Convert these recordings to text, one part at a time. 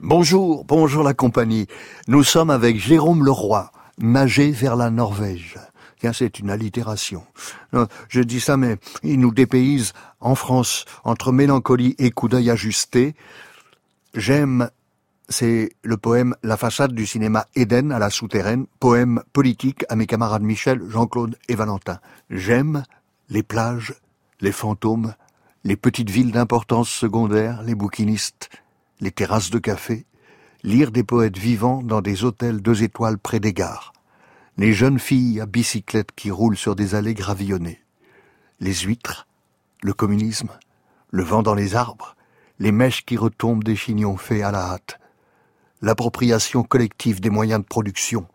Bonjour, bonjour la compagnie. Nous sommes avec Jérôme Leroy, nager vers la Norvège. Tiens, c'est une allitération. je dis ça, mais il nous dépayse en France, entre mélancolie et coup d'œil ajusté. J'aime, c'est le poème La façade du cinéma Éden à la souterraine, poème politique à mes camarades Michel, Jean-Claude et Valentin. J'aime les plages, les fantômes, les petites villes d'importance secondaire, les bouquinistes, les terrasses de café, lire des poètes vivants dans des hôtels deux étoiles près des gares, les jeunes filles à bicyclette qui roulent sur des allées gravillonnées, les huîtres, le communisme, le vent dans les arbres, les mèches qui retombent des chignons faits à la hâte, l'appropriation collective des moyens de production,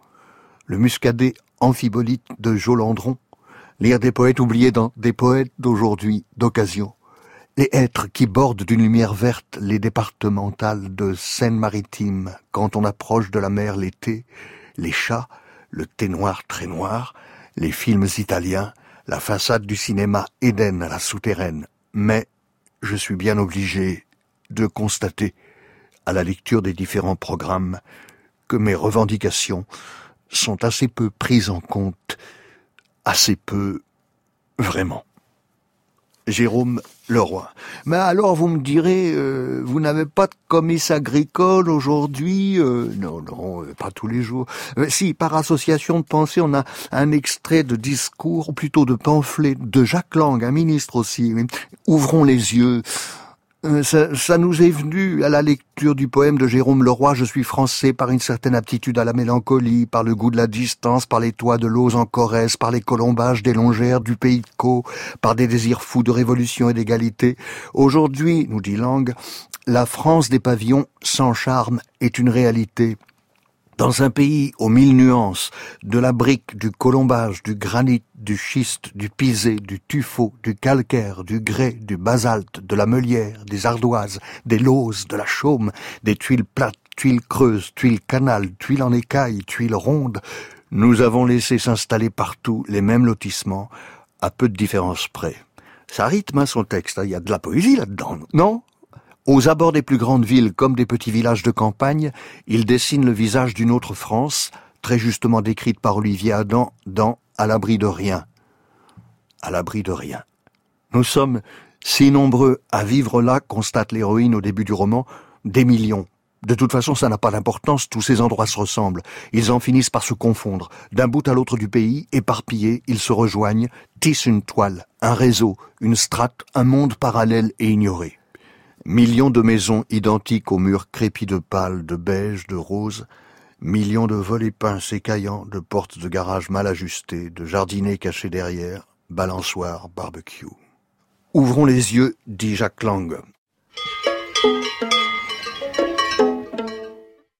le muscadet amphibolite de Jolandron, lire des poètes oubliés dans des poètes d'aujourd'hui, d'occasion, les êtres qui bordent d'une lumière verte les départementales de Seine-Maritime quand on approche de la mer l'été, les chats, le thé noir très noir, les films italiens, la façade du cinéma Éden à la souterraine. Mais je suis bien obligé de constater, à la lecture des différents programmes, que mes revendications sont assez peu prises en compte, assez peu vraiment. Jérôme Leroy. Mais alors vous me direz, euh, vous n'avez pas de comice agricole aujourd'hui euh, Non, non, euh, pas tous les jours. si, par association de pensée, on a un extrait de discours, ou plutôt de pamphlet de Jacques Lang, un ministre aussi. Ouvrons les yeux. Euh, ça, nous est venu à la lecture du poème de Jérôme Leroy, Je suis français, par une certaine aptitude à la mélancolie, par le goût de la distance, par les toits de l'ose en Corrèze, par les colombages des longères du pays de Caux, par des désirs fous de révolution et d'égalité. Aujourd'hui, nous dit Lang, la France des pavillons sans charme est une réalité. Dans un pays aux mille nuances, de la brique, du colombage, du granit, du schiste, du pisé, du tuffeau, du calcaire, du grès, du basalte, de la meulière, des ardoises, des lauses, de la chaume, des tuiles plates, tuiles creuses, tuiles canales, tuiles en écailles, tuiles rondes, nous avons laissé s'installer partout les mêmes lotissements, à peu de différence près. Ça rythme hein, son texte, hein. il y a de la poésie là-dedans, non? Aux abords des plus grandes villes comme des petits villages de campagne, il dessine le visage d'une autre France, très justement décrite par Olivier Adam dans À l'abri de rien. À l'abri de rien. Nous sommes si nombreux à vivre là, constate l'héroïne au début du roman, des millions. De toute façon, ça n'a pas d'importance, tous ces endroits se ressemblent. Ils en finissent par se confondre. D'un bout à l'autre du pays, éparpillés, ils se rejoignent, tissent une toile, un réseau, une strate, un monde parallèle et ignoré. Millions de maisons identiques aux murs crépis de pâle, de beige, de rose, millions de volets peints s'écaillant, de portes de garage mal ajustées, de jardinets cachés derrière, balançoires, barbecue. Ouvrons les yeux, dit Jacques Lang.